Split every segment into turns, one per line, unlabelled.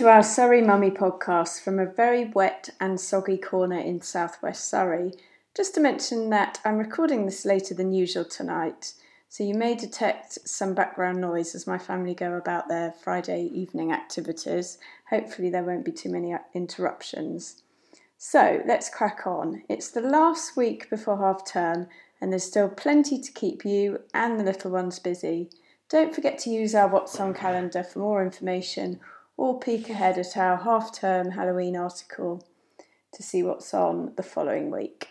our Surrey Mummy podcast from a very wet and soggy corner in southwest Surrey. Just to mention that I'm recording this later than usual tonight, so you may detect some background noise as my family go about their Friday evening activities. Hopefully, there won't be too many uh, interruptions. So, let's crack on. It's the last week before half term, and there's still plenty to keep you and the little ones busy. Don't forget to use our What's On calendar for more information or peek ahead at our half term Halloween article to see what's on the following week.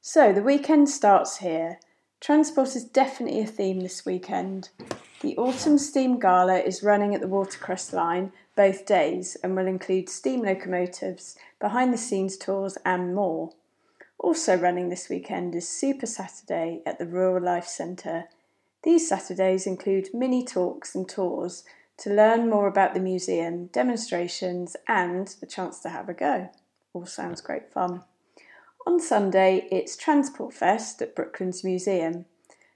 So, the weekend starts here. Transport is definitely a theme this weekend. The Autumn Steam Gala is running at the Watercress line both days and will include steam locomotives, behind the scenes tours, and more. Also running this weekend is Super Saturday at the Rural Life Centre. These Saturdays include mini talks and tours to learn more about the museum, demonstrations, and the chance to have a go. All sounds great fun. On Sunday, it's Transport Fest at Brooklands Museum.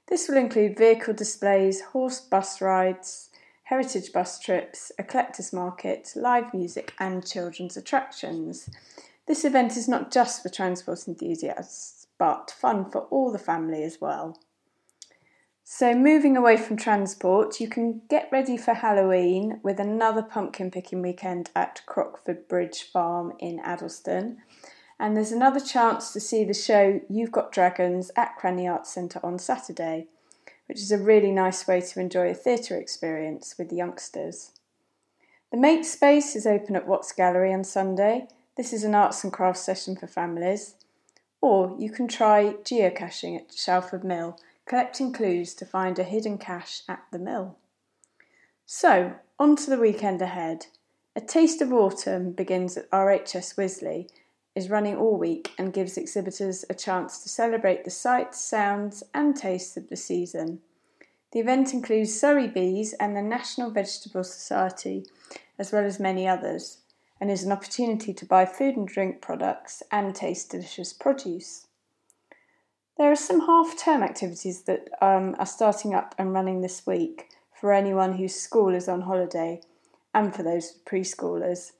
This will include vehicle displays, horse bus rides, heritage bus trips, a collector's market, live music, and children's attractions. This event is not just for transport enthusiasts, but fun for all the family as well. So, moving away from transport, you can get ready for Halloween with another pumpkin picking weekend at Crockford Bridge Farm in Addlestone. And there's another chance to see the show You've Got Dragons at Cranleigh Arts Centre on Saturday, which is a really nice way to enjoy a theatre experience with the youngsters. The Make Space is open at Watts Gallery on Sunday. This is an arts and crafts session for families. Or you can try geocaching at Shalford Mill collecting clues to find a hidden cache at the mill. So, on to the weekend ahead. A Taste of Autumn begins at RHS Wisley, is running all week and gives exhibitors a chance to celebrate the sights, sounds, and tastes of the season. The event includes Surrey Bees and the National Vegetable Society, as well as many others, and is an opportunity to buy food and drink products and taste delicious produce. There are some half term activities that um, are starting up and running this week for anyone whose school is on holiday and for those preschoolers.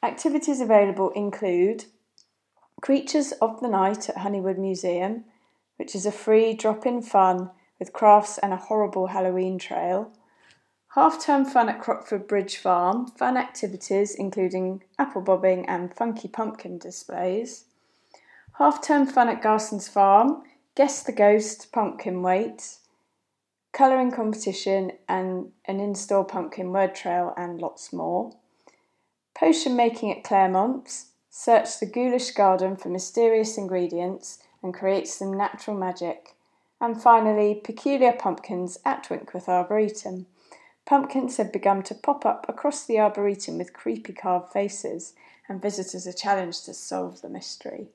Activities available include Creatures of the Night at Honeywood Museum, which is a free drop in fun with crafts and a horrible Halloween trail. Half term fun at Crockford Bridge Farm, fun activities including apple bobbing and funky pumpkin displays. Half term fun at Garson's Farm, Guess the Ghost pumpkin weight, colouring competition, and an in store pumpkin word trail, and lots more. Potion making at Claremont's. Search the ghoulish garden for mysterious ingredients and create some natural magic. And finally, peculiar pumpkins at Winkworth Arboretum. Pumpkins have begun to pop up across the Arboretum with creepy carved faces, and visitors are challenged to solve the mystery.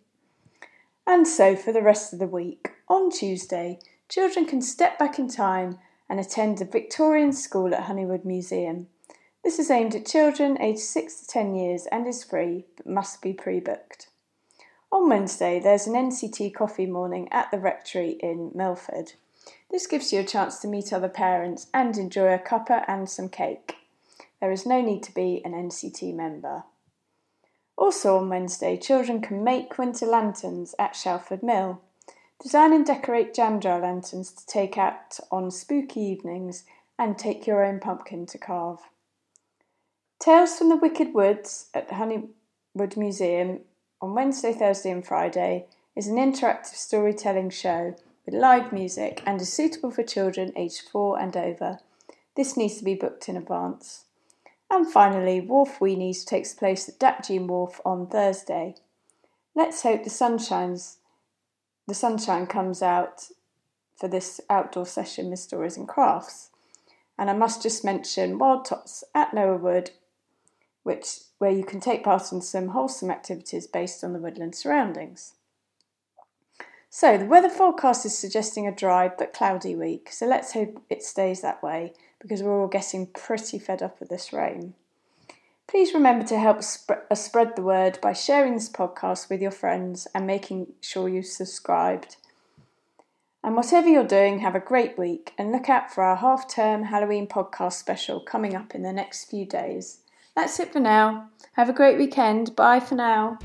And so for the rest of the week, on Tuesday, children can step back in time and attend a Victorian school at Honeywood Museum. This is aimed at children aged 6 to 10 years and is free but must be pre booked. On Wednesday, there's an NCT coffee morning at the Rectory in Milford. This gives you a chance to meet other parents and enjoy a cuppa and some cake. There is no need to be an NCT member. Also on Wednesday, children can make winter lanterns at Shalford Mill. Design and decorate jam jar lanterns to take out on spooky evenings and take your own pumpkin to carve. Tales from the Wicked Woods at the Honeywood Museum on Wednesday, Thursday, and Friday is an interactive storytelling show with live music and is suitable for children aged four and over. This needs to be booked in advance. And finally, Wharf Weenies takes place at Dapdune Wharf on Thursday. Let's hope the sunshines the sunshine comes out for this outdoor session with stories and crafts. And I must just mention Wild Tots at Lower Wood, which where you can take part in some wholesome activities based on the woodland surroundings. So the weather forecast is suggesting a dry but cloudy week, so let's hope it stays that way because we're all getting pretty fed up with this rain. Please remember to help sp- uh, spread the word by sharing this podcast with your friends and making sure you've subscribed. And whatever you're doing, have a great week and look out for our half term Halloween podcast special coming up in the next few days. That's it for now. Have a great weekend. Bye for now.